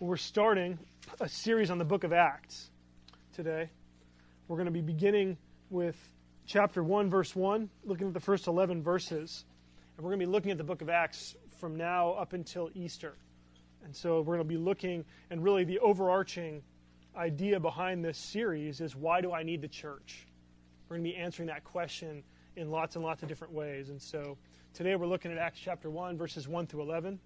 We're starting a series on the book of Acts today. We're going to be beginning with chapter 1, verse 1, looking at the first 11 verses. And we're going to be looking at the book of Acts from now up until Easter. And so we're going to be looking, and really the overarching idea behind this series is why do I need the church? We're going to be answering that question in lots and lots of different ways. And so today we're looking at Acts chapter 1, verses 1 through 11.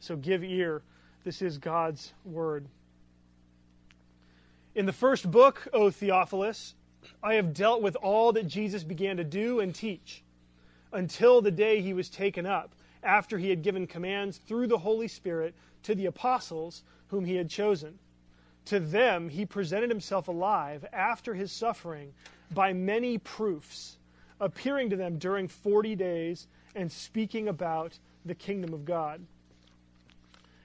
So give ear this is God's Word. In the first book, O Theophilus, I have dealt with all that Jesus began to do and teach until the day he was taken up, after he had given commands through the Holy Spirit to the apostles whom he had chosen. To them he presented himself alive after his suffering by many proofs, appearing to them during forty days and speaking about the kingdom of God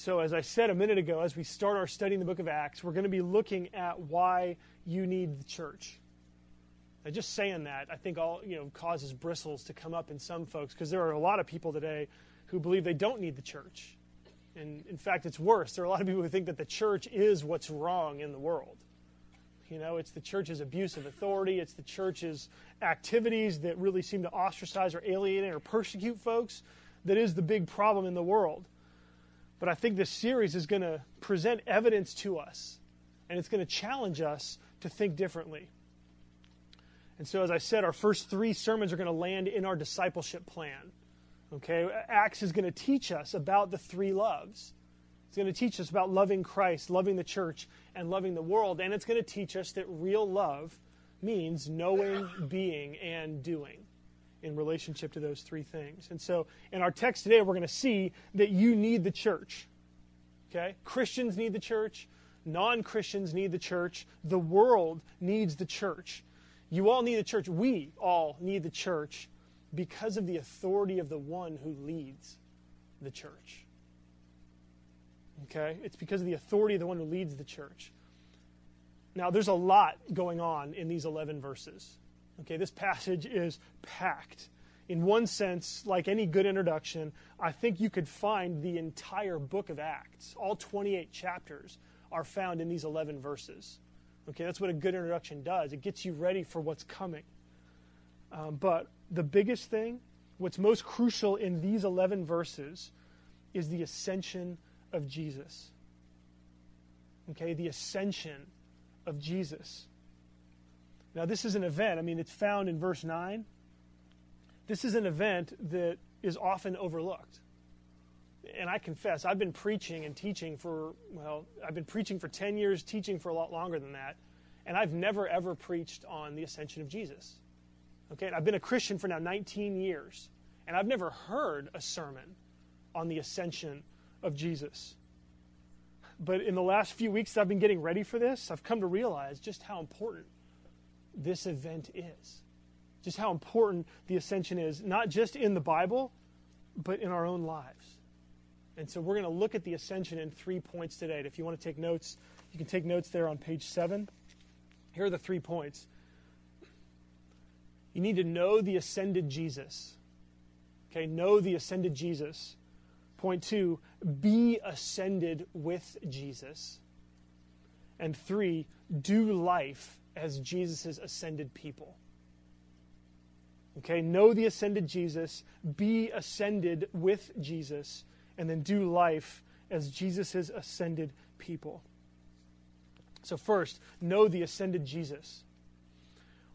So, as I said a minute ago, as we start our study in the book of Acts, we're going to be looking at why you need the church. Now, just saying that, I think all you know causes bristles to come up in some folks because there are a lot of people today who believe they don't need the church. And in fact, it's worse. There are a lot of people who think that the church is what's wrong in the world. You know, it's the church's abuse of authority, it's the church's activities that really seem to ostracize or alienate or persecute folks that is the big problem in the world. But I think this series is going to present evidence to us, and it's going to challenge us to think differently. And so, as I said, our first three sermons are going to land in our discipleship plan. Okay? Acts is going to teach us about the three loves. It's going to teach us about loving Christ, loving the church, and loving the world. And it's going to teach us that real love means knowing, being, and doing in relationship to those three things. And so in our text today, we're going to see that you need the church. Okay? Christians need the church. Non Christians need the church. The world needs the church. You all need the church. We all need the church because of the authority of the one who leads the church. Okay? It's because of the authority of the one who leads the church. Now, there's a lot going on in these 11 verses. Okay, this passage is packed. In one sense, like any good introduction, I think you could find the entire book of Acts. All 28 chapters are found in these 11 verses. Okay, that's what a good introduction does. It gets you ready for what's coming. Um, but the biggest thing, what's most crucial in these 11 verses, is the ascension of Jesus. Okay, the ascension of Jesus. Now, this is an event, I mean, it's found in verse 9. This is an event that is often overlooked. And I confess, I've been preaching and teaching for, well, I've been preaching for 10 years, teaching for a lot longer than that. And I've never, ever preached on the ascension of Jesus. Okay, and I've been a Christian for now 19 years. And I've never heard a sermon on the ascension of Jesus. But in the last few weeks I've been getting ready for this, I've come to realize just how important this event is. Just how important the ascension is, not just in the Bible, but in our own lives. And so we're going to look at the ascension in three points today. If you want to take notes, you can take notes there on page seven. Here are the three points. You need to know the ascended Jesus. Okay, know the ascended Jesus. Point two, be ascended with Jesus. And three, do life as Jesus' ascended people. Okay, know the ascended Jesus, be ascended with Jesus, and then do life as Jesus' ascended people. So, first, know the ascended Jesus.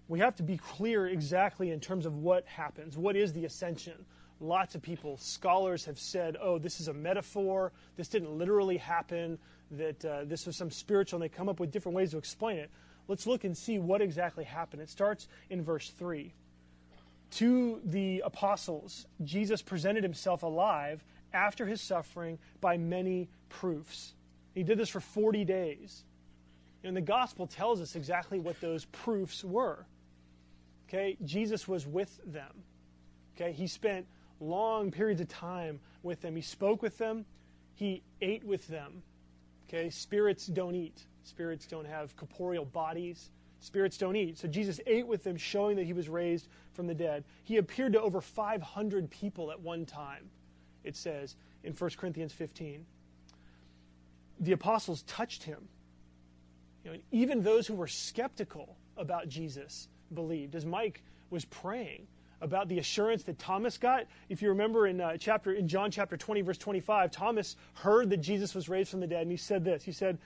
We have to be clear exactly in terms of what happens. What is the ascension? Lots of people, scholars have said, oh, this is a metaphor. This didn't literally happen, that uh, this was some spiritual, and they come up with different ways to explain it. Let's look and see what exactly happened. It starts in verse 3. To the apostles, Jesus presented himself alive after his suffering by many proofs. He did this for 40 days. And the gospel tells us exactly what those proofs were. Okay, Jesus was with them. Okay, he spent long periods of time with them. He spoke with them, he ate with them. Okay, spirits don't eat, spirits don't have corporeal bodies. Spirits don't eat. So Jesus ate with them, showing that he was raised from the dead. He appeared to over 500 people at one time, it says in 1 Corinthians 15. The apostles touched him. You know, even those who were skeptical about Jesus believed. As Mike was praying, about the assurance that Thomas got. If you remember in uh, chapter in John chapter 20 verse 25, Thomas heard that Jesus was raised from the dead and he said this. He said,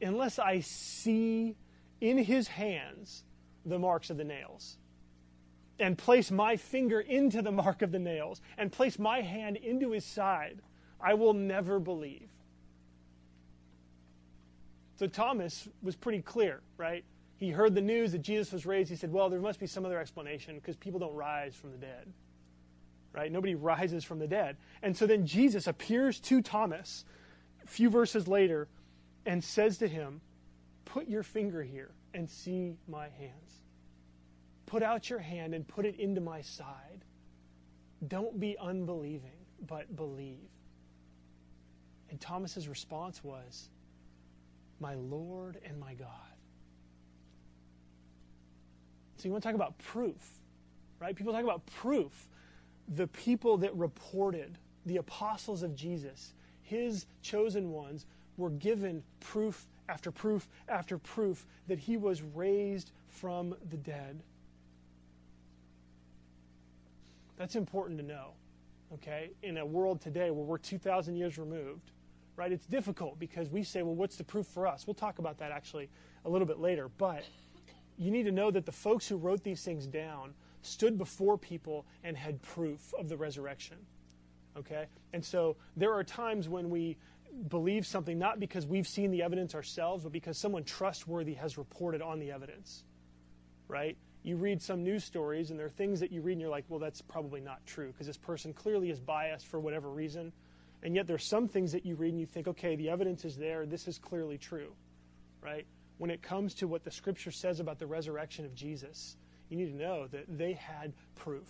"Unless I see in his hands the marks of the nails and place my finger into the mark of the nails and place my hand into his side, I will never believe." So Thomas was pretty clear, right? he heard the news that Jesus was raised. He said, Well, there must be some other explanation because people don't rise from the dead. Right? Nobody rises from the dead. And so then Jesus appears to Thomas a few verses later and says to him, Put your finger here and see my hands. Put out your hand and put it into my side. Don't be unbelieving, but believe. And Thomas's response was, My Lord and my God. So you want to talk about proof, right? People talk about proof. The people that reported, the apostles of Jesus, his chosen ones, were given proof after proof after proof that he was raised from the dead. That's important to know, okay? In a world today where we're 2,000 years removed, right? It's difficult because we say, well, what's the proof for us? We'll talk about that actually a little bit later. But you need to know that the folks who wrote these things down stood before people and had proof of the resurrection. Okay? And so there are times when we believe something not because we've seen the evidence ourselves, but because someone trustworthy has reported on the evidence. Right? You read some news stories, and there are things that you read, and you're like, well, that's probably not true because this person clearly is biased for whatever reason. And yet there's some things that you read, and you think, okay, the evidence is there. This is clearly true. Right? when it comes to what the scripture says about the resurrection of Jesus, you need to know that they had proof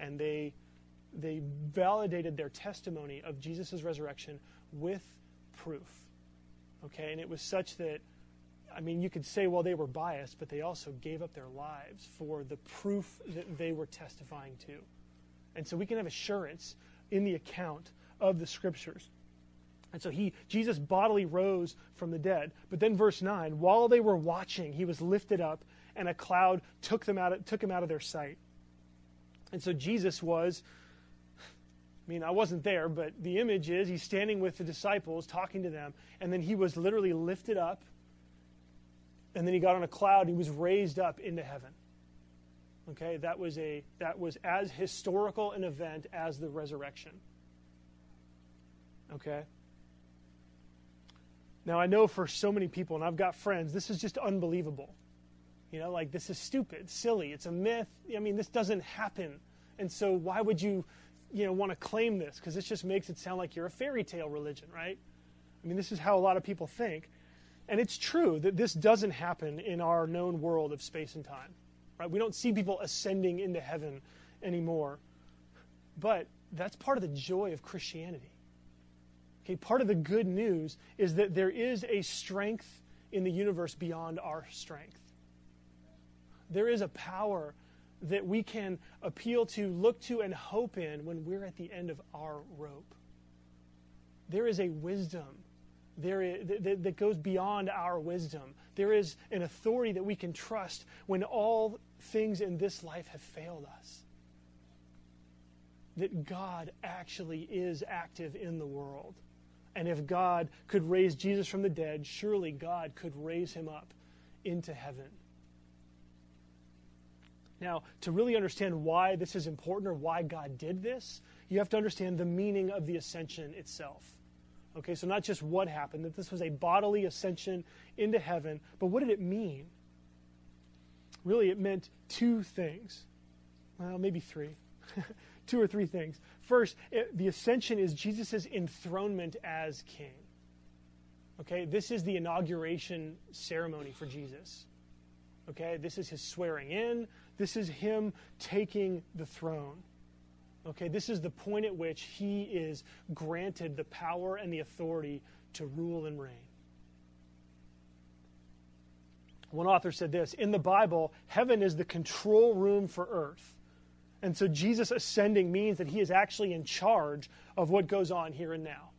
and they they validated their testimony of Jesus' resurrection with proof. Okay, and it was such that I mean, you could say, well, they were biased, but they also gave up their lives for the proof that they were testifying to. And so we can have assurance in the account of the scriptures. And so he, Jesus bodily rose from the dead. But then verse 9, while they were watching, he was lifted up and a cloud took, them out, took him out of their sight. And so Jesus was, I mean, I wasn't there, but the image is he's standing with the disciples, talking to them, and then he was literally lifted up, and then he got on a cloud, he was raised up into heaven. Okay, that was a that was as historical an event as the resurrection. Okay? Now, I know for so many people, and I've got friends, this is just unbelievable. You know, like this is stupid, silly, it's a myth. I mean, this doesn't happen. And so, why would you, you know, want to claim this? Because this just makes it sound like you're a fairy tale religion, right? I mean, this is how a lot of people think. And it's true that this doesn't happen in our known world of space and time, right? We don't see people ascending into heaven anymore. But that's part of the joy of Christianity. Okay, part of the good news is that there is a strength in the universe beyond our strength. There is a power that we can appeal to, look to, and hope in when we're at the end of our rope. There is a wisdom there is, that, that goes beyond our wisdom. There is an authority that we can trust when all things in this life have failed us. That God actually is active in the world. And if God could raise Jesus from the dead, surely God could raise him up into heaven. Now, to really understand why this is important or why God did this, you have to understand the meaning of the ascension itself. Okay, so not just what happened, that this was a bodily ascension into heaven, but what did it mean? Really, it meant two things. Well, maybe three. two or three things. First, it, the ascension is Jesus' enthronement as king. Okay, this is the inauguration ceremony for Jesus. Okay, this is his swearing in, this is him taking the throne. Okay, this is the point at which he is granted the power and the authority to rule and reign. One author said this In the Bible, heaven is the control room for earth. And so Jesus ascending means that he is actually in charge of what goes on here and now.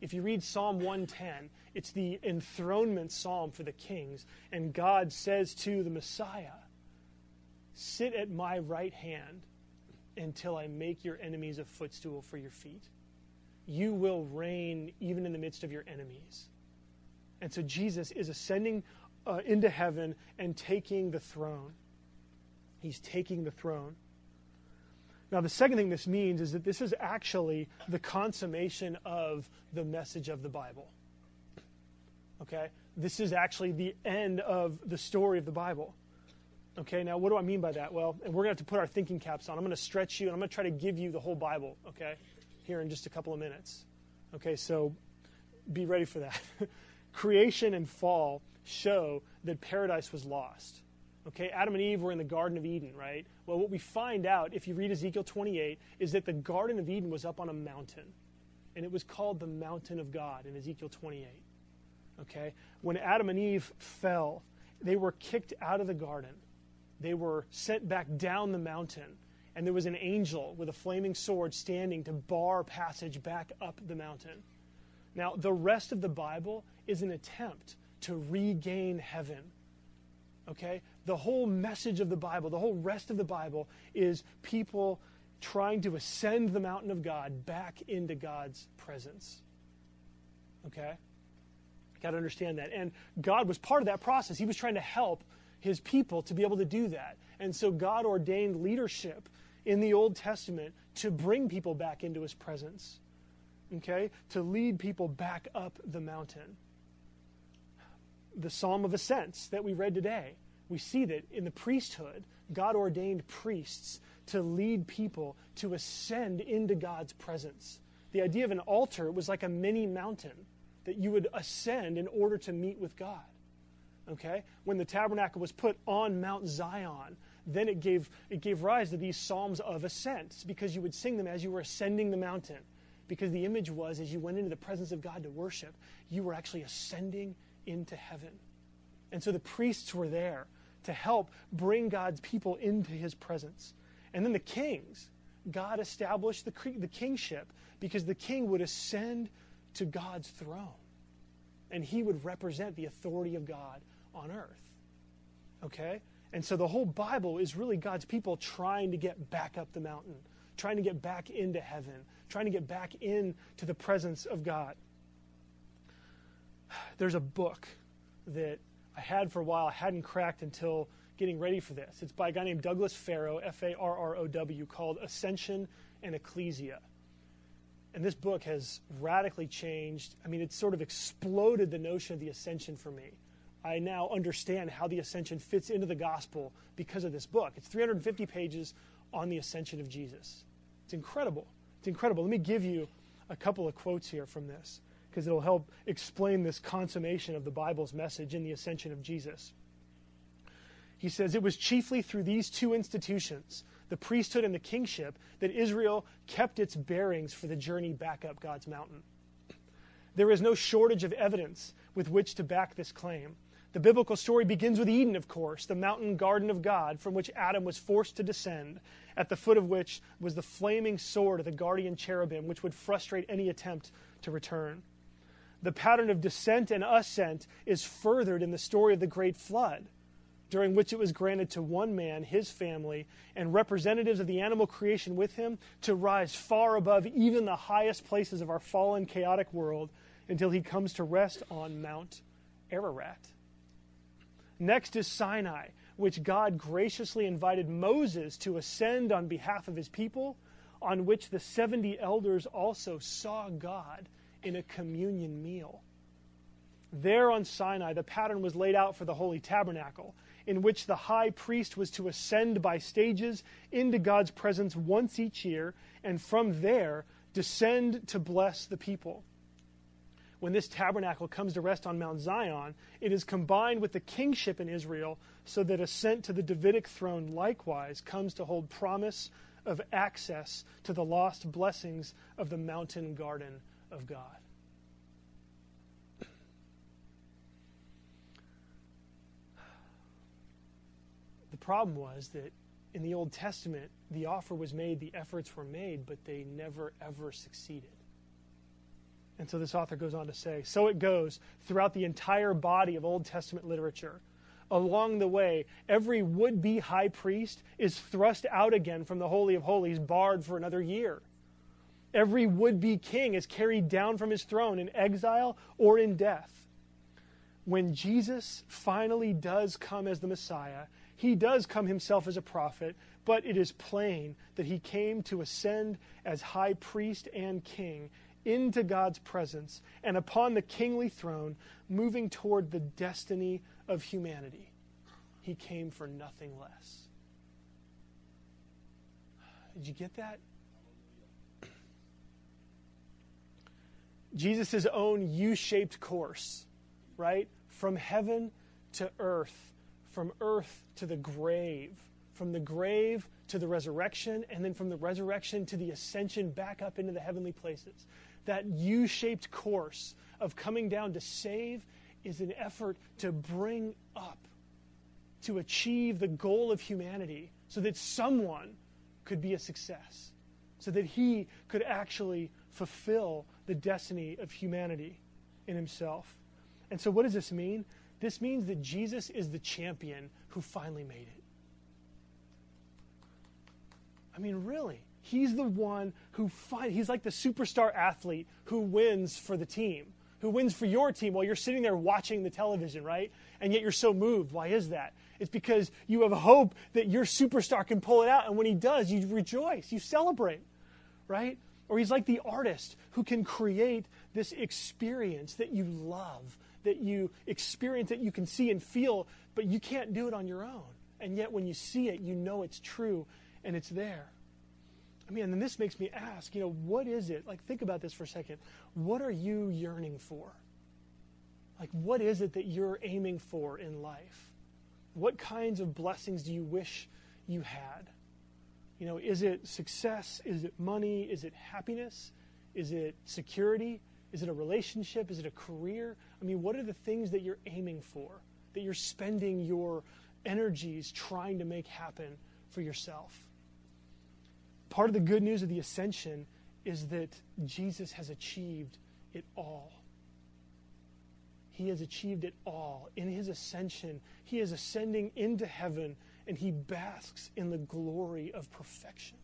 If you read Psalm 110, it's the enthronement psalm for the kings. And God says to the Messiah, Sit at my right hand until I make your enemies a footstool for your feet. You will reign even in the midst of your enemies. And so Jesus is ascending uh, into heaven and taking the throne. He's taking the throne. Now, the second thing this means is that this is actually the consummation of the message of the Bible. Okay? This is actually the end of the story of the Bible. Okay, now what do I mean by that? Well, and we're going to have to put our thinking caps on. I'm going to stretch you and I'm going to try to give you the whole Bible, okay, here in just a couple of minutes. Okay, so be ready for that. Creation and fall show that paradise was lost. Okay, Adam and Eve were in the Garden of Eden, right? Well, what we find out if you read Ezekiel 28 is that the Garden of Eden was up on a mountain, and it was called the Mountain of God in Ezekiel 28. Okay, when Adam and Eve fell, they were kicked out of the garden they were sent back down the mountain, and there was an angel with a flaming sword standing to bar passage back up the mountain. Now, the rest of the Bible is an attempt to regain heaven. Okay? The whole message of the Bible, the whole rest of the Bible is people trying to ascend the mountain of God back into God's presence. Okay? Got to understand that. And God was part of that process. He was trying to help his people to be able to do that. And so God ordained leadership in the Old Testament to bring people back into his presence, okay? To lead people back up the mountain. The Psalm of Ascents that we read today, we see that in the priesthood, God ordained priests to lead people to ascend into God's presence. The idea of an altar was like a mini mountain that you would ascend in order to meet with God okay? When the tabernacle was put on mount zion then it gave it gave rise to these psalms of ascent because you would sing them as you were ascending the mountain. Because the image was as you went into the presence of god to worship you were actually ascending into heaven. And so the priests were there to help bring god's people into his presence. And then the kings god established the, the kingship because the king would ascend to god's throne. And he would represent the authority of god on earth. Okay? And so the whole Bible is really God's people trying to get back up the mountain, trying to get back into heaven, trying to get back into the presence of God. There's a book that I had for a while, I hadn't cracked until getting ready for this. It's by a guy named Douglas Farrow, F A R R O W, called Ascension and Ecclesia. And this book has radically changed. I mean, it's sort of exploded the notion of the ascension for me. I now understand how the ascension fits into the gospel because of this book. It's 350 pages on the ascension of Jesus. It's incredible. It's incredible. Let me give you a couple of quotes here from this because it'll help explain this consummation of the Bible's message in the ascension of Jesus. He says, It was chiefly through these two institutions, the priesthood and the kingship, that Israel kept its bearings for the journey back up God's mountain. There is no shortage of evidence with which to back this claim The biblical story begins with Eden, of course, the mountain garden of God from which Adam was forced to descend, at the foot of which was the flaming sword of the guardian cherubim, which would frustrate any attempt to return. The pattern of descent and ascent is furthered in the story of the great flood, during which it was granted to one man, his family, and representatives of the animal creation with him to rise far above even the highest places of our fallen, chaotic world until he comes to rest on Mount Ararat. Next is Sinai, which God graciously invited Moses to ascend on behalf of his people, on which the 70 elders also saw God in a communion meal. There on Sinai, the pattern was laid out for the Holy Tabernacle, in which the high priest was to ascend by stages into God's presence once each year, and from there descend to bless the people when this tabernacle comes to rest on Mount Zion, it is combined with the kingship in Israel so that ascent to the Davidic throne likewise comes to hold promise of access to the lost blessings of the mountain garden of God. The problem was that in the Old Testament, the offer was made, the efforts were made, but they never ever succeeded. And so this author goes on to say So it goes throughout the entire body of Old Testament literature. Along the way, every would be high priest is thrust out again from the Holy of Holies, barred for another year. Every would be king is carried down from his throne in exile or in death. When Jesus finally does come as the Messiah, he does come himself as a prophet, but it is plain that he came to ascend as high priest and king into God's presence and upon the kingly throne, moving toward the destiny of humanity. He came for nothing less. Did you get that? Jesus' own U shaped course, right? From heaven to earth, from earth to the grave, from the grave to the resurrection, and then from the resurrection to the ascension back up into the heavenly places that U shaped course of coming down to save is an effort to bring up, to achieve the goal of humanity so that someone could be a success, so that he could actually fulfill the destiny of humanity in himself. And so, what does this mean? This means that Jesus is the champion who finally made it. I mean, really. He's the one who find, he's like the superstar athlete who wins for the team, who wins for your team while you're sitting there watching the television, right? And yet you're so moved. Why is that? It's because you have hope that your superstar can pull it out, and when he does, you rejoice, you celebrate, right? Or he's like the artist who can create this experience that you love, that you experience, that you can see and feel, but you can't do it on your own. And yet when you see it, you know it's true and it's there. I mean, and this makes me ask, you know, what is it? Like, think about this for a second. What are you yearning for? Like, what is it that you're aiming for in life? What kinds of blessings do you wish you had? You know, is it success? Is it money? Is it happiness? Is it security? Is it a relationship? Is it a career? I mean, what are the things that you're aiming for, that you're spending your energies trying to make happen for yourself? Part of the good news of the ascension is that Jesus has achieved it all. He has achieved it all. In his ascension, he is ascending into heaven and he basks in the glory of perfection.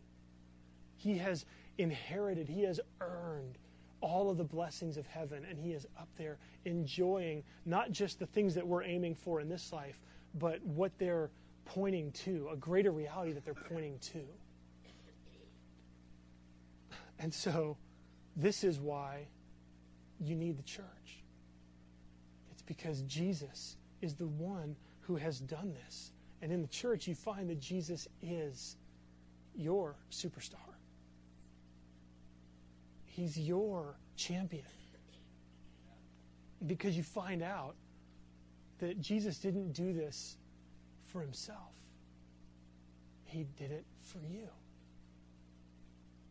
He has inherited, he has earned all of the blessings of heaven, and he is up there enjoying not just the things that we're aiming for in this life, but what they're pointing to, a greater reality that they're pointing to. And so, this is why you need the church. It's because Jesus is the one who has done this. And in the church, you find that Jesus is your superstar. He's your champion. Because you find out that Jesus didn't do this for himself, he did it for you.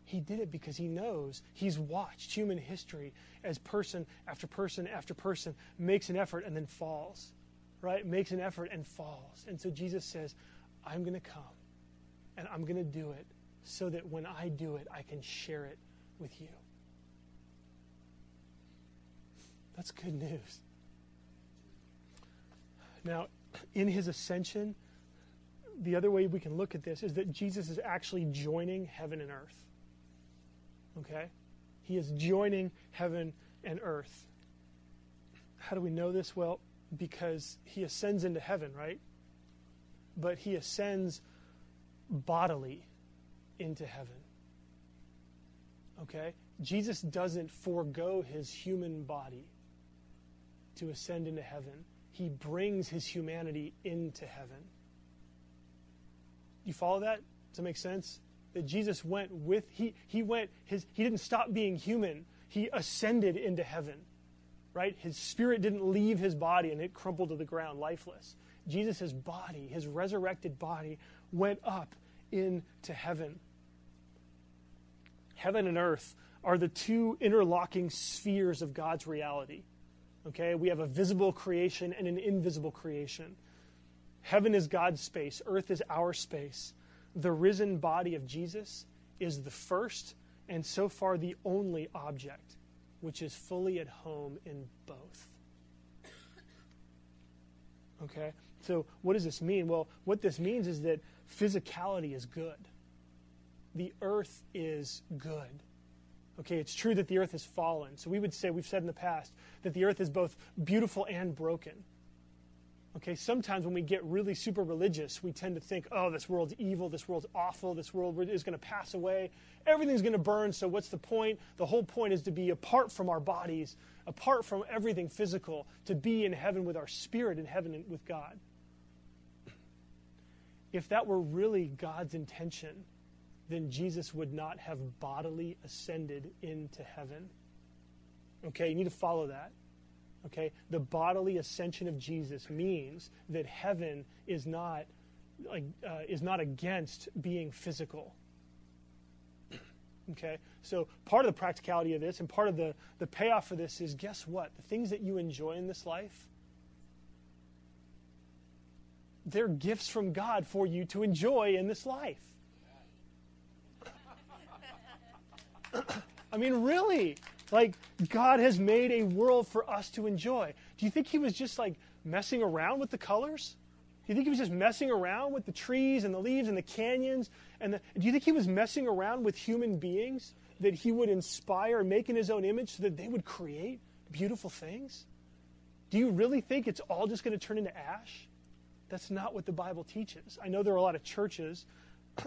He did it because he knows he's watched human history as person after person after person makes an effort and then falls, right, makes an effort and falls. And so Jesus says, I'm going to come and I'm going to do it so that when I do it, I can share it with you. That's good news. Now, in his ascension, the other way we can look at this is that Jesus is actually joining heaven and earth. Okay? He is joining heaven and earth. How do we know this? Well, because he ascends into heaven, right? But he ascends bodily into heaven. Okay? Jesus doesn't forego his human body to ascend into heaven. He brings his humanity into heaven. You follow that? Does that make sense? That Jesus went with he he went his he didn't stop being human. He ascended into heaven. Right? His spirit didn't leave his body and it crumpled to the ground lifeless. Jesus' body, his resurrected body, went up into heaven. Heaven and earth are the two interlocking spheres of God's reality. Okay? We have a visible creation and an invisible creation. Heaven is God's space, earth is our space. The risen body of Jesus is the first and so far the only object which is fully at home in both. Okay? So, what does this mean? Well, what this means is that physicality is good, the earth is good. Okay, it's true that the earth has fallen. So, we would say, we've said in the past, that the earth is both beautiful and broken. Okay, sometimes when we get really super religious, we tend to think, oh, this world's evil, this world's awful, this world is going to pass away, everything's going to burn, so what's the point? The whole point is to be apart from our bodies, apart from everything physical, to be in heaven with our spirit, in heaven with God. If that were really God's intention, then Jesus would not have bodily ascended into heaven. Okay, you need to follow that. Okay? The bodily ascension of Jesus means that heaven is not like uh, is not against being physical. okay? So part of the practicality of this and part of the, the payoff for this is guess what? The things that you enjoy in this life, they're gifts from God for you to enjoy in this life. I mean, really. Like, God has made a world for us to enjoy. Do you think He was just like messing around with the colors? Do you think He was just messing around with the trees and the leaves and the canyons? And the, do you think He was messing around with human beings that He would inspire make in His own image so that they would create beautiful things? Do you really think it's all just going to turn into ash? That's not what the Bible teaches. I know there are a lot of churches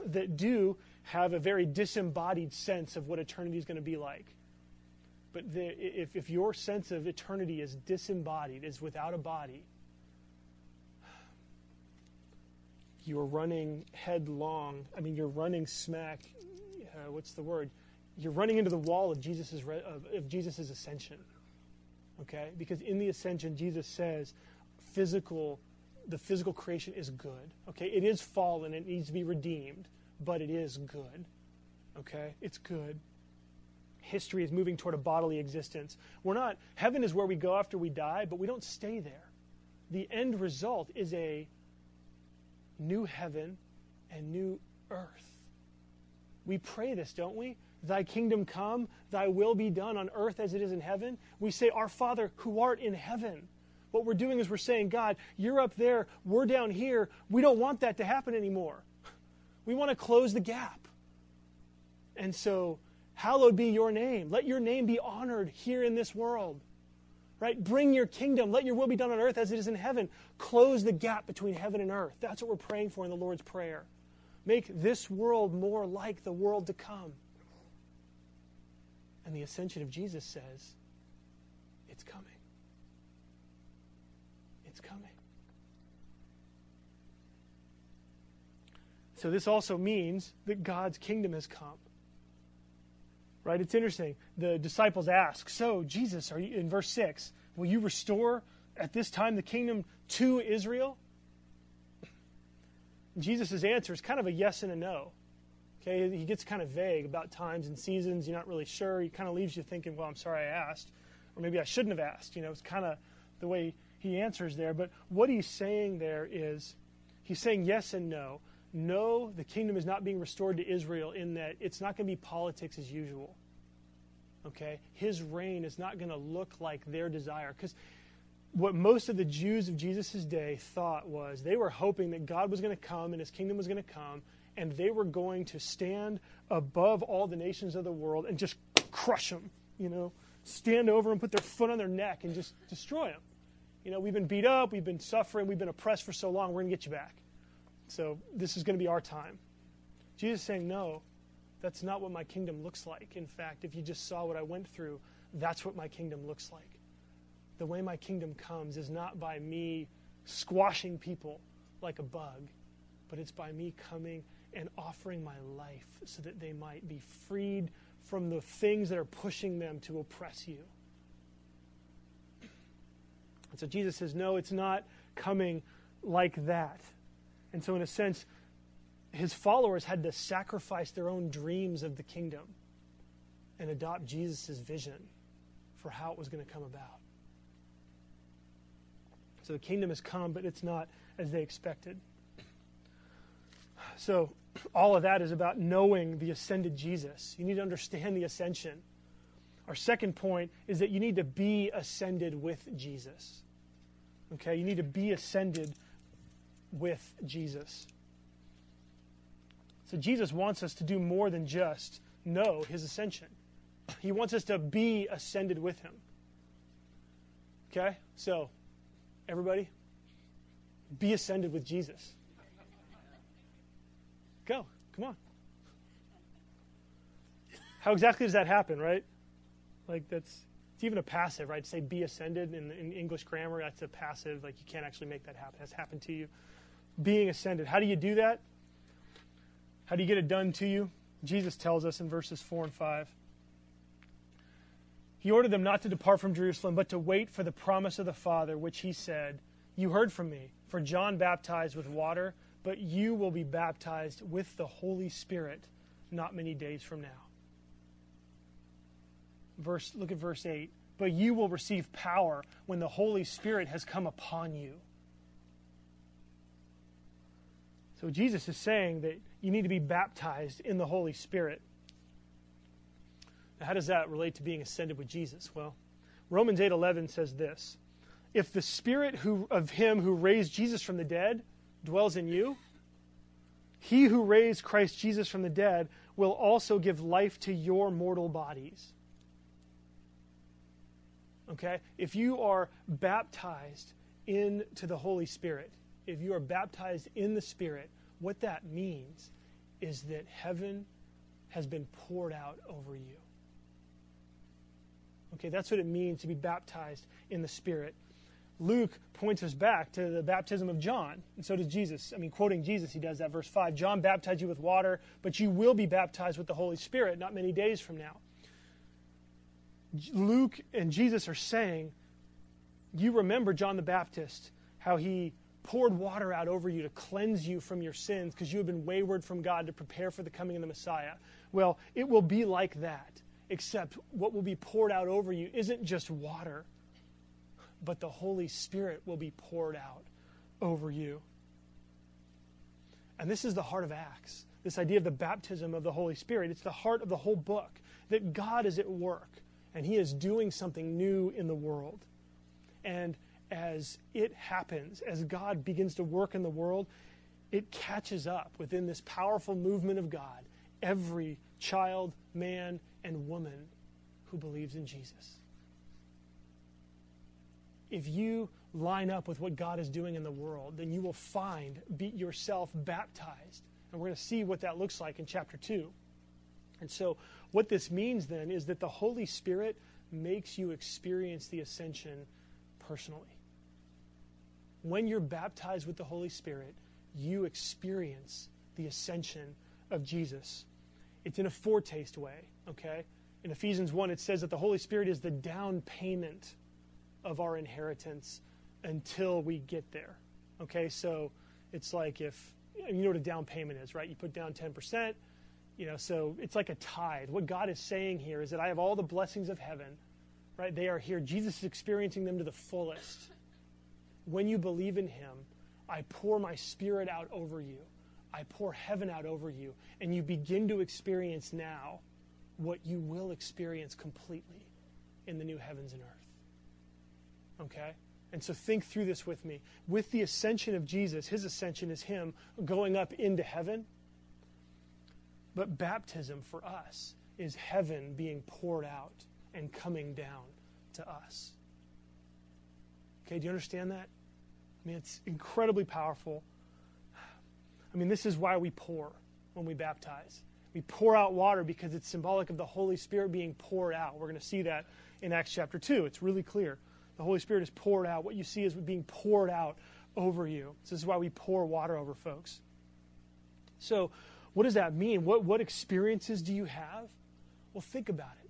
that do have a very disembodied sense of what eternity is going to be like. But the, if, if your sense of eternity is disembodied, is without a body, you're running headlong. I mean, you're running smack. Uh, what's the word? You're running into the wall of Jesus' of, of Jesus's ascension. Okay, because in the ascension, Jesus says, physical, the physical creation is good. Okay, it is fallen. It needs to be redeemed, but it is good. Okay, it's good history is moving toward a bodily existence. We're not, heaven is where we go after we die, but we don't stay there. The end result is a new heaven and new earth. We pray this, don't we? Thy kingdom come, thy will be done on earth as it is in heaven. We say, Our Father who art in heaven. What we're doing is we're saying, God, you're up there, we're down here. We don't want that to happen anymore. We want to close the gap. And so Hallowed be your name. Let your name be honored here in this world. Right? Bring your kingdom. Let your will be done on earth as it is in heaven. Close the gap between heaven and earth. That's what we're praying for in the Lord's Prayer. Make this world more like the world to come. And the ascension of Jesus says, it's coming. It's coming. So, this also means that God's kingdom has come. Right? It's interesting. The disciples ask, So, Jesus, are you, in verse 6, will you restore at this time the kingdom to Israel? Jesus' answer is kind of a yes and a no. Okay, he gets kind of vague about times and seasons. You're not really sure. He kind of leaves you thinking, well, I'm sorry I asked. Or maybe I shouldn't have asked. You know, it's kind of the way he answers there. But what he's saying there is he's saying yes and no. No, the kingdom is not being restored to Israel in that it's not going to be politics as usual. Okay? His reign is not going to look like their desire. Because what most of the Jews of Jesus' day thought was they were hoping that God was going to come and his kingdom was going to come and they were going to stand above all the nations of the world and just crush them, you know, stand over and put their foot on their neck and just destroy them. You know, we've been beat up, we've been suffering, we've been oppressed for so long, we're going to get you back. So this is going to be our time. Jesus is saying, no, that's not what my kingdom looks like. In fact, if you just saw what I went through, that's what my kingdom looks like the way my kingdom comes is not by me squashing people like a bug, but it's by me coming and offering my life so that they might be freed from the things that are pushing them to oppress you. And so Jesus says, No, it's not coming like that. And so, in a sense, his followers had to sacrifice their own dreams of the kingdom and adopt Jesus' vision for how it was going to come about. So the kingdom has come, but it's not as they expected. So all of that is about knowing the ascended Jesus. You need to understand the ascension. Our second point is that you need to be ascended with Jesus. Okay, you need to be ascended with Jesus. So Jesus wants us to do more than just know his ascension. He wants us to be ascended with him. Okay? So Everybody, be ascended with Jesus. Go. Come on. How exactly does that happen, right? Like, that's it's even a passive, right? Say be ascended in, in English grammar, that's a passive. Like, you can't actually make that happen. Has happened to you. Being ascended. How do you do that? How do you get it done to you? Jesus tells us in verses 4 and 5. He ordered them not to depart from Jerusalem, but to wait for the promise of the Father, which he said, You heard from me, for John baptized with water, but you will be baptized with the Holy Spirit not many days from now. Verse, look at verse 8. But you will receive power when the Holy Spirit has come upon you. So Jesus is saying that you need to be baptized in the Holy Spirit. Now, how does that relate to being ascended with Jesus? Well, Romans 8:11 says this: If the spirit who, of him who raised Jesus from the dead dwells in you, he who raised Christ Jesus from the dead will also give life to your mortal bodies. Okay? If you are baptized into the Holy Spirit, if you are baptized in the Spirit, what that means is that heaven has been poured out over you. Okay, that's what it means to be baptized in the Spirit. Luke points us back to the baptism of John, and so does Jesus. I mean, quoting Jesus, he does that. Verse 5 John baptized you with water, but you will be baptized with the Holy Spirit not many days from now. Luke and Jesus are saying, You remember John the Baptist, how he poured water out over you to cleanse you from your sins because you have been wayward from God to prepare for the coming of the Messiah. Well, it will be like that except what will be poured out over you isn't just water, but the Holy Spirit will be poured out over you. And this is the heart of Acts this idea of the baptism of the Holy Spirit. It's the heart of the whole book that God is at work and He is doing something new in the world. And as it happens, as God begins to work in the world, it catches up within this powerful movement of God every child, man, and woman who believes in Jesus. If you line up with what God is doing in the world, then you will find be yourself baptized. And we're going to see what that looks like in chapter 2. And so, what this means then is that the Holy Spirit makes you experience the ascension personally. When you're baptized with the Holy Spirit, you experience the ascension of Jesus. It's in a foretaste way, okay? In Ephesians 1, it says that the Holy Spirit is the down payment of our inheritance until we get there, okay? So it's like if, you know what a down payment is, right? You put down 10%, you know, so it's like a tithe. What God is saying here is that I have all the blessings of heaven, right? They are here. Jesus is experiencing them to the fullest. When you believe in him, I pour my spirit out over you. I pour heaven out over you. And you begin to experience now what you will experience completely in the new heavens and earth. Okay? And so think through this with me. With the ascension of Jesus, his ascension is him going up into heaven. But baptism for us is heaven being poured out and coming down to us. Okay, do you understand that? I mean, it's incredibly powerful. I mean, this is why we pour when we baptize. We pour out water because it's symbolic of the Holy Spirit being poured out. We're going to see that in Acts chapter 2. It's really clear. The Holy Spirit is poured out. What you see is being poured out over you. So this is why we pour water over folks. So, what does that mean? What, what experiences do you have? Well, think about it.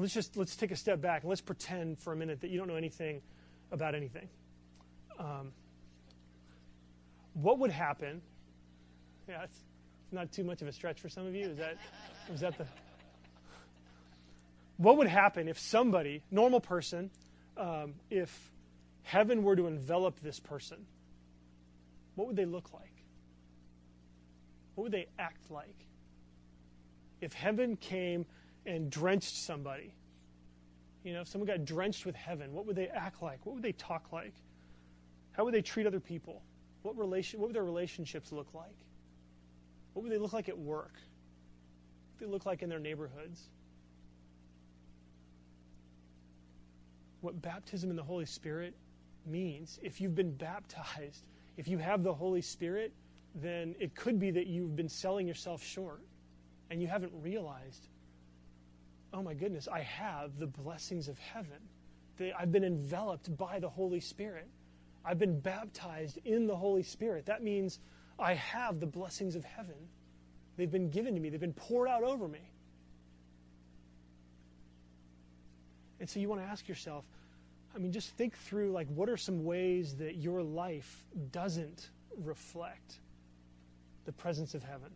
Let's just let's take a step back and let's pretend for a minute that you don't know anything about anything. Um, what would happen? Yeah, it's, it's not too much of a stretch for some of you. Is that is that the? What would happen if somebody, normal person, um, if heaven were to envelop this person? What would they look like? What would they act like? If heaven came and drenched somebody, you know, if someone got drenched with heaven, what would they act like? What would they talk like? How would they treat other people? What, relation, what would their relationships look like? What would they look like at work? What would they look like in their neighborhoods? What baptism in the Holy Spirit means, if you've been baptized, if you have the Holy Spirit, then it could be that you've been selling yourself short and you haven't realized, oh my goodness, I have the blessings of heaven. I've been enveloped by the Holy Spirit. I've been baptized in the Holy Spirit. That means I have the blessings of heaven. They've been given to me, they've been poured out over me. And so you want to ask yourself, I mean, just think through like what are some ways that your life doesn't reflect the presence of heaven?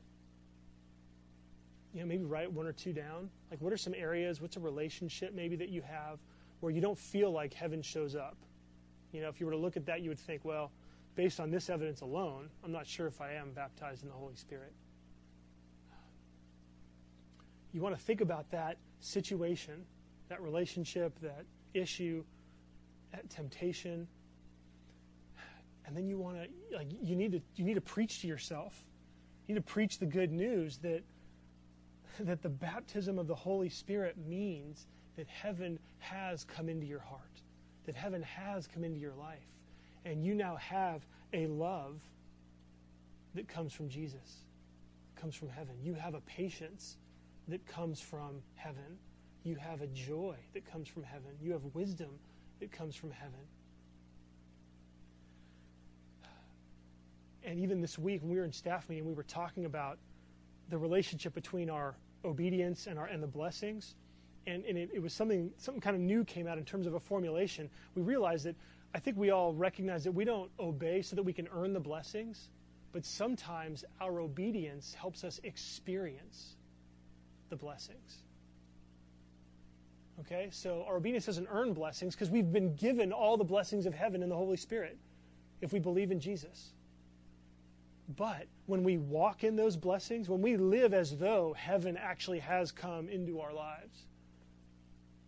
You know, maybe write one or two down. Like, what are some areas, what's a relationship maybe that you have where you don't feel like heaven shows up? You know, if you were to look at that, you would think, well, based on this evidence alone, I'm not sure if I am baptized in the Holy Spirit. You want to think about that situation, that relationship, that issue, that temptation. And then you want to like you need to you need to preach to yourself. You need to preach the good news that that the baptism of the Holy Spirit means that heaven has come into your heart that heaven has come into your life. And you now have a love that comes from Jesus, comes from heaven. You have a patience that comes from heaven. You have a joy that comes from heaven. You have wisdom that comes from heaven. And even this week, when we were in staff meeting, we were talking about the relationship between our obedience and, our, and the blessings and, and it, it, was something something kind of new came out in terms of a formulation. We realized that I think we all recognize that we don't obey so that we can earn the blessings, but sometimes our obedience helps us experience the blessings. Okay, so our obedience doesn't earn blessings because we've been given all the blessings of heaven in the Holy Spirit if we believe in Jesus. But when we walk in those blessings, when we live as though heaven actually has come into our lives,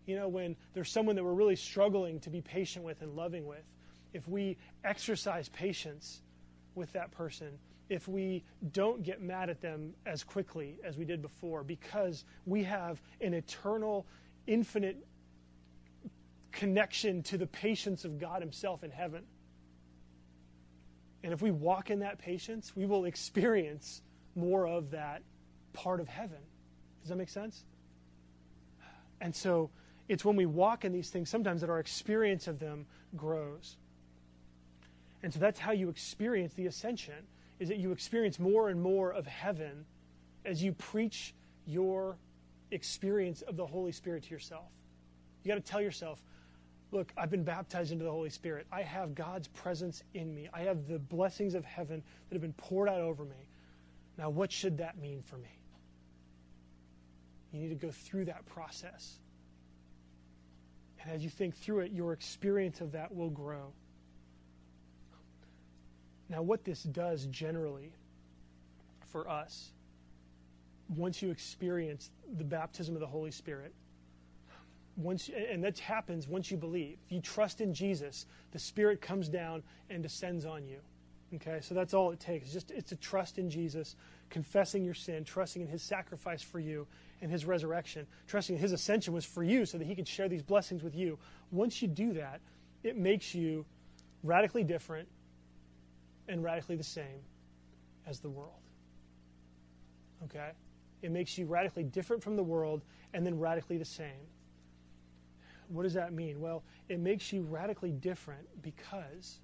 you know, when there's someone that we're really struggling to be patient with and loving with, if we exercise patience with that person, if we don't get mad at them as quickly as we did before, because we have an eternal, infinite connection to the patience of God Himself in heaven. And if we walk in that patience, we will experience more of that part of heaven. Does that make sense? And so it's when we walk in these things sometimes that our experience of them grows. And so that's how you experience the ascension, is that you experience more and more of heaven as you preach your experience of the Holy Spirit to yourself. You got to tell yourself, look, I've been baptized into the Holy Spirit. I have God's presence in me. I have the blessings of heaven that have been poured out over me. Now, what should that mean for me? You need to go through that process. And as you think through it, your experience of that will grow. Now, what this does generally for us, once you experience the baptism of the Holy Spirit, once and that happens once you believe. If you trust in Jesus, the Spirit comes down and descends on you. Okay, so that's all it takes. It's just it's a trust in Jesus, confessing your sin, trusting in His sacrifice for you and His resurrection, trusting in His ascension was for you, so that He could share these blessings with you. Once you do that, it makes you radically different and radically the same as the world. Okay, it makes you radically different from the world and then radically the same. What does that mean? Well, it makes you radically different because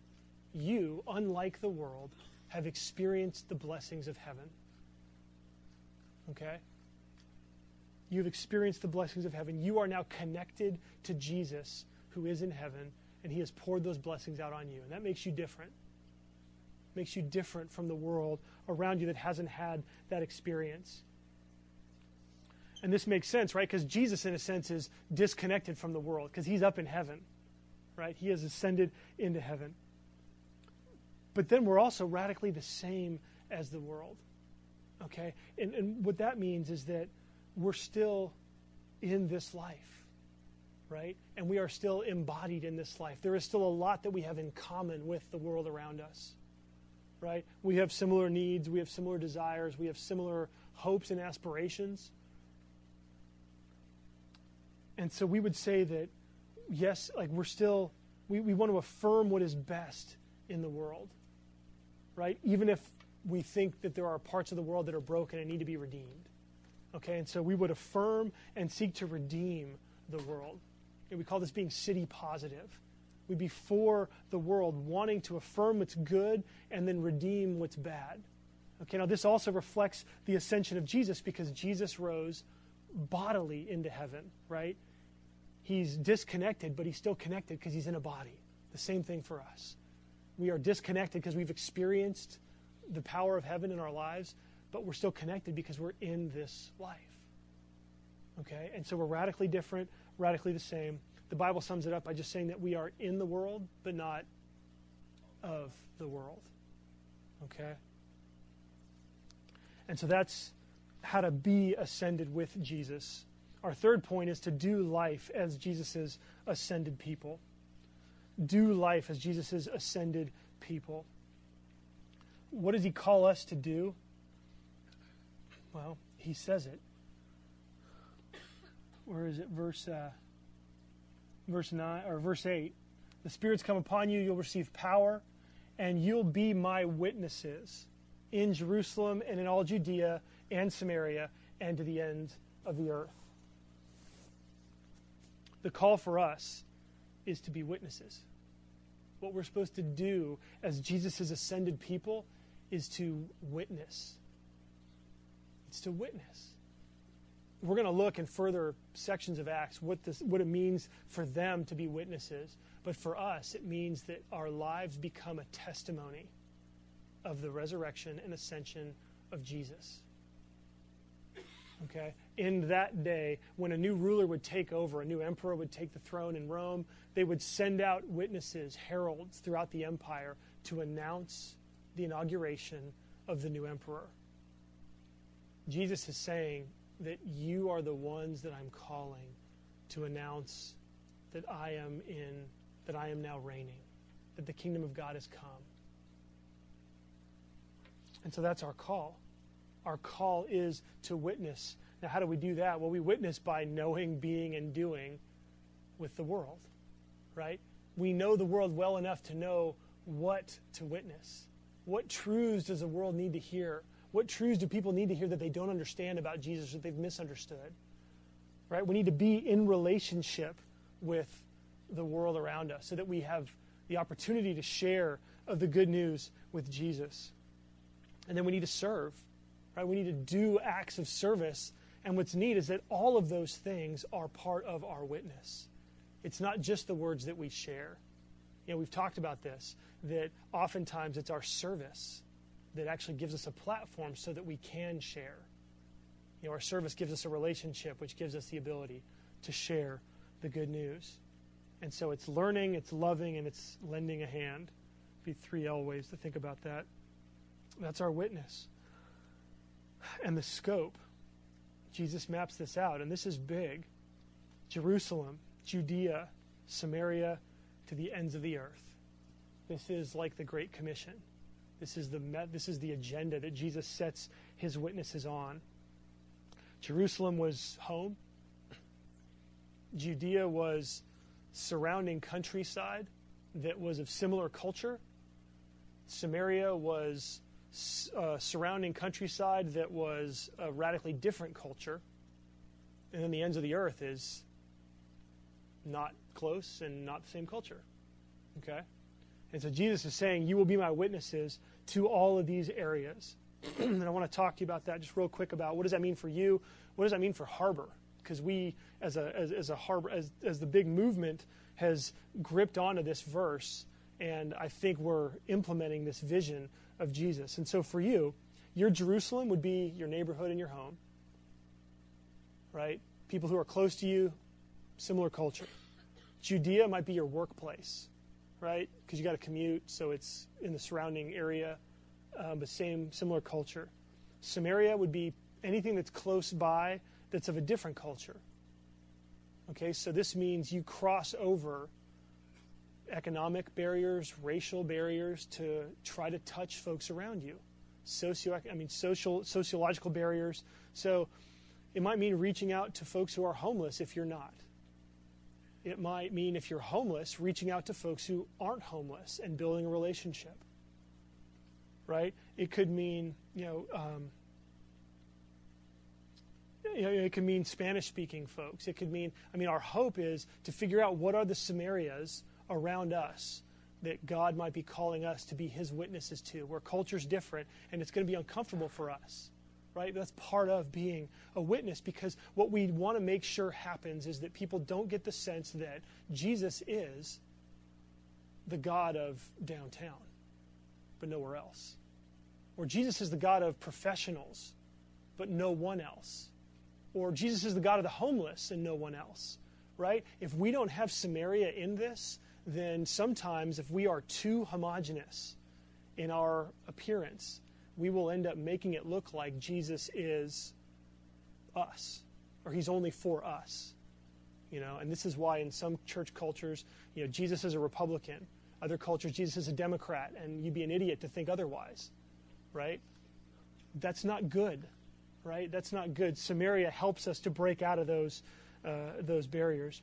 you, unlike the world, have experienced the blessings of heaven. Okay? You've experienced the blessings of heaven. You are now connected to Jesus, who is in heaven, and he has poured those blessings out on you. And that makes you different. Makes you different from the world around you that hasn't had that experience. And this makes sense, right? Because Jesus, in a sense, is disconnected from the world because he's up in heaven, right? He has ascended into heaven. But then we're also radically the same as the world, okay? And, and what that means is that we're still in this life, right? And we are still embodied in this life. There is still a lot that we have in common with the world around us, right? We have similar needs, we have similar desires, we have similar hopes and aspirations and so we would say that, yes, like we're still, we, we want to affirm what is best in the world, right? Even if we think that there are parts of the world that are broken and need to be redeemed. Okay, and so we would affirm and seek to redeem the world. And we call this being city positive. We'd be for the world, wanting to affirm what's good and then redeem what's bad. Okay, now this also reflects the ascension of Jesus because Jesus rose bodily into heaven, right? He's disconnected, but he's still connected because he's in a body. The same thing for us. We are disconnected because we've experienced the power of heaven in our lives, but we're still connected because we're in this life. Okay? And so we're radically different, radically the same. The Bible sums it up by just saying that we are in the world, but not of the world. Okay? And so that's how to be ascended with Jesus. Our third point is to do life as Jesus' ascended people. Do life as Jesus' ascended people. What does he call us to do? Well, he says it. Where is it? Verse uh, verse nine or verse eight. The Spirit's come upon you, you'll receive power, and you'll be my witnesses in Jerusalem and in all Judea and Samaria and to the end of the earth. The call for us is to be witnesses. What we're supposed to do as Jesus' ascended people is to witness. It's to witness. We're going to look in further sections of Acts what, this, what it means for them to be witnesses. But for us, it means that our lives become a testimony of the resurrection and ascension of Jesus. Okay? In that day, when a new ruler would take over, a new emperor would take the throne in Rome, they would send out witnesses, heralds throughout the empire to announce the inauguration of the new emperor. Jesus is saying that you are the ones that I'm calling to announce that I am in, that I am now reigning, that the kingdom of God has come. And so that's our call. Our call is to witness. Now, how do we do that? Well, we witness by knowing, being, and doing with the world, right? We know the world well enough to know what to witness. What truths does the world need to hear? What truths do people need to hear that they don't understand about Jesus, that they've misunderstood? Right? We need to be in relationship with the world around us so that we have the opportunity to share of the good news with Jesus. And then we need to serve. Right? We need to do acts of service. And what's neat is that all of those things are part of our witness. It's not just the words that we share. You know, we've talked about this, that oftentimes it's our service that actually gives us a platform so that we can share. You know, our service gives us a relationship, which gives us the ability to share the good news. And so it's learning, it's loving, and it's lending a hand be three L ways to think about that. That's our witness. And the scope. Jesus maps this out, and this is big. Jerusalem, Judea, Samaria, to the ends of the earth. This is like the Great Commission. This is the, this is the agenda that Jesus sets his witnesses on. Jerusalem was home. Judea was surrounding countryside that was of similar culture. Samaria was uh, surrounding countryside that was a radically different culture. And then the ends of the earth is not close and not the same culture. Okay? And so Jesus is saying, You will be my witnesses to all of these areas. and I want to talk to you about that just real quick about what does that mean for you? What does that mean for Harbor? Because we, as a, as, as a harbor, as, as the big movement has gripped onto this verse, and I think we're implementing this vision of Jesus. And so for you, your Jerusalem would be your neighborhood and your home, right? People who are close to you, similar culture. Judea might be your workplace, right? Because you got to commute, so it's in the surrounding area, um, but same, similar culture. Samaria would be anything that's close by that's of a different culture. Okay, so this means you cross over economic barriers, racial barriers to try to touch folks around you. Socio, I mean, social, sociological barriers. So it might mean reaching out to folks who are homeless if you're not. It might mean if you're homeless, reaching out to folks who aren't homeless and building a relationship. Right? It could mean, you know, um, you know, it could mean Spanish speaking folks. It could mean, I mean, our hope is to figure out what are the Samarias around us that God might be calling us to be his witnesses to, where culture's different and it's going to be uncomfortable for us. Right? That's part of being a witness because what we want to make sure happens is that people don't get the sense that Jesus is the God of downtown, but nowhere else. Or Jesus is the God of professionals, but no one else. Or Jesus is the God of the homeless and no one else. Right? If we don't have Samaria in this, then sometimes if we are too homogenous in our appearance, we will end up making it look like Jesus is us or he's only for us. You know, and this is why in some church cultures, you know, Jesus is a Republican. Other cultures, Jesus is a Democrat, and you'd be an idiot to think otherwise, right? That's not good, right? That's not good. Samaria helps us to break out of those uh, those barriers.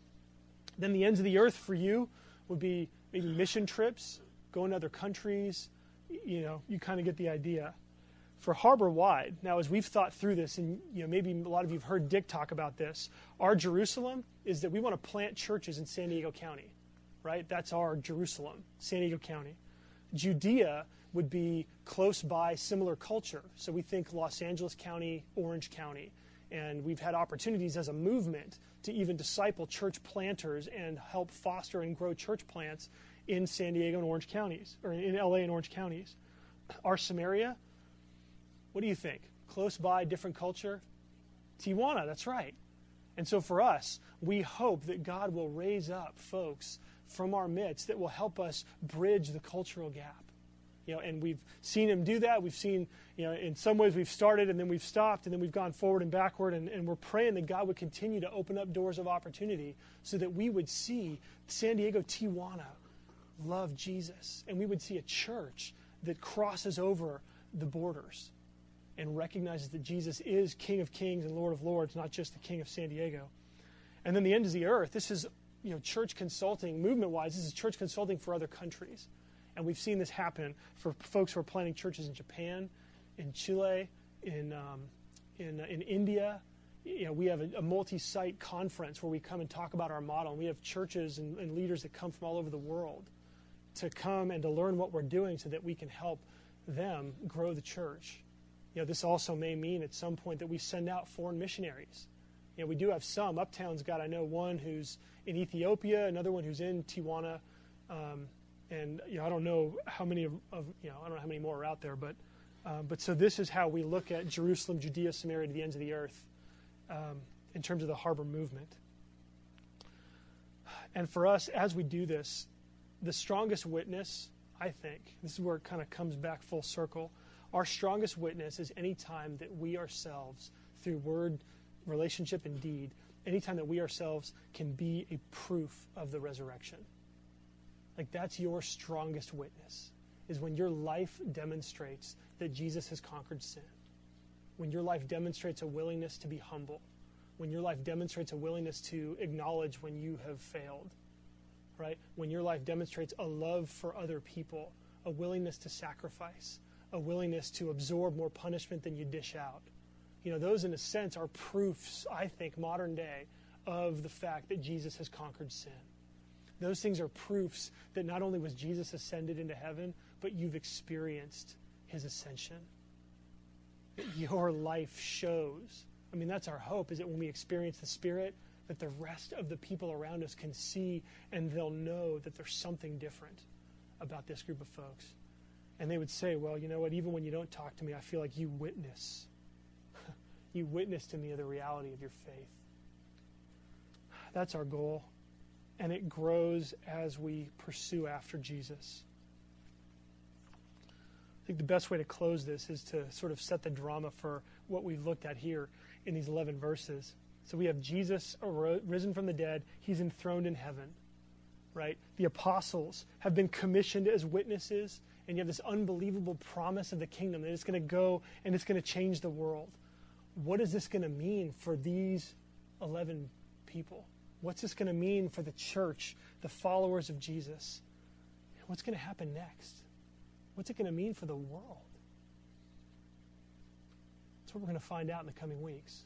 Then the ends of the earth for you would be maybe mission trips, going to other countries. You know, you kind of get the idea. For harbor wide, now as we've thought through this, and you know, maybe a lot of you have heard Dick talk about this, our Jerusalem is that we want to plant churches in San Diego County, right? That's our Jerusalem, San Diego County. Judea would be close by similar culture. So we think Los Angeles County, Orange County. And we've had opportunities as a movement to even disciple church planters and help foster and grow church plants in San Diego and Orange counties, or in LA and Orange counties. Our Samaria, what do you think? Close by, different culture? Tijuana, that's right. And so for us, we hope that God will raise up folks from our midst that will help us bridge the cultural gap. You know, and we've seen him do that. We've seen, you know, in some ways we've started and then we've stopped and then we've gone forward and backward. And, and we're praying that God would continue to open up doors of opportunity so that we would see San Diego, Tijuana love Jesus. And we would see a church that crosses over the borders and recognizes that Jesus is King of Kings and Lord of Lords, not just the King of San Diego. And then the end of the earth, this is you know, church consulting, movement wise, this is church consulting for other countries. And we've seen this happen for folks who are planting churches in Japan, in Chile, in, um, in, uh, in India. You know, we have a, a multi-site conference where we come and talk about our model. And we have churches and, and leaders that come from all over the world to come and to learn what we're doing so that we can help them grow the church. You know, this also may mean at some point that we send out foreign missionaries. You know, we do have some. Uptown's got, I know, one who's in Ethiopia, another one who's in Tijuana. Um, and you know, I don't know how many of, of, you know I don't know how many more are out there, but um, but so this is how we look at Jerusalem, Judea, Samaria, to the ends of the earth, um, in terms of the harbor movement. And for us, as we do this, the strongest witness, I think, this is where it kind of comes back full circle. Our strongest witness is any time that we ourselves, through word, relationship, and deed, any time that we ourselves can be a proof of the resurrection. Like that's your strongest witness, is when your life demonstrates that Jesus has conquered sin. When your life demonstrates a willingness to be humble. When your life demonstrates a willingness to acknowledge when you have failed. Right? When your life demonstrates a love for other people, a willingness to sacrifice, a willingness to absorb more punishment than you dish out. You know, those in a sense are proofs, I think, modern day, of the fact that Jesus has conquered sin. Those things are proofs that not only was Jesus ascended into heaven, but you've experienced his ascension. That your life shows. I mean, that's our hope, is that when we experience the Spirit, that the rest of the people around us can see and they'll know that there's something different about this group of folks. And they would say, Well, you know what? Even when you don't talk to me, I feel like you witness. you witness to me the reality of your faith. That's our goal. And it grows as we pursue after Jesus. I think the best way to close this is to sort of set the drama for what we've looked at here in these 11 verses. So we have Jesus risen from the dead, he's enthroned in heaven, right? The apostles have been commissioned as witnesses and you have this unbelievable promise of the kingdom that it's going to go and it's going to change the world. What is this going to mean for these 11 people? What's this going to mean for the church, the followers of Jesus? What's going to happen next? What's it going to mean for the world? That's what we're going to find out in the coming weeks.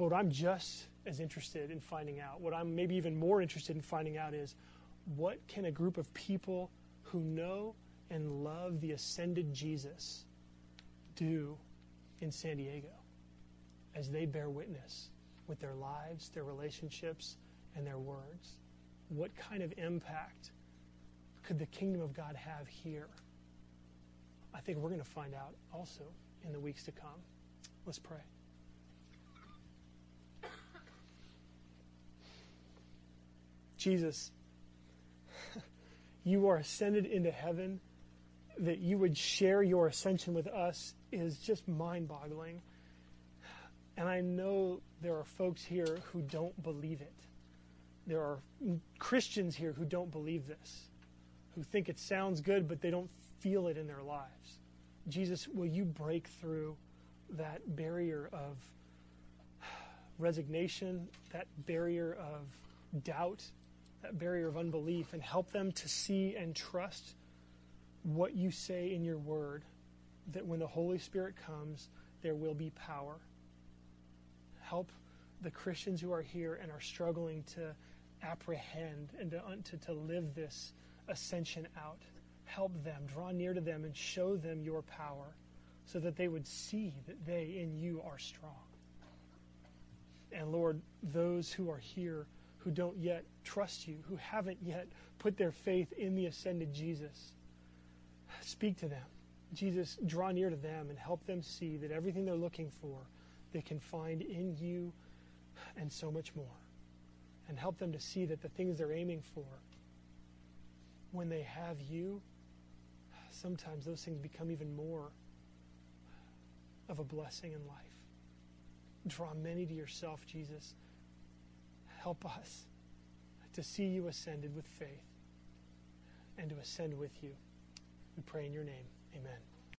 But what I'm just as interested in finding out, what I'm maybe even more interested in finding out is what can a group of people who know and love the ascended Jesus do in San Diego as they bear witness with their lives, their relationships, and their words? What kind of impact could the kingdom of God have here? I think we're going to find out also in the weeks to come. Let's pray. Jesus, you are ascended into heaven that you would share your ascension with us is just mind boggling. And I know there are folks here who don't believe it. There are Christians here who don't believe this, who think it sounds good, but they don't feel it in their lives. Jesus, will you break through that barrier of resignation, that barrier of doubt, that barrier of unbelief, and help them to see and trust what you say in your word that when the Holy Spirit comes, there will be power. Help the Christians who are here and are struggling to apprehend and to, to, to live this ascension out. Help them, draw near to them, and show them your power so that they would see that they in you are strong. And Lord, those who are here who don't yet trust you, who haven't yet put their faith in the ascended Jesus, Speak to them. Jesus, draw near to them and help them see that everything they're looking for, they can find in you and so much more. And help them to see that the things they're aiming for, when they have you, sometimes those things become even more of a blessing in life. Draw many to yourself, Jesus. Help us to see you ascended with faith and to ascend with you. We pray in your name. Amen.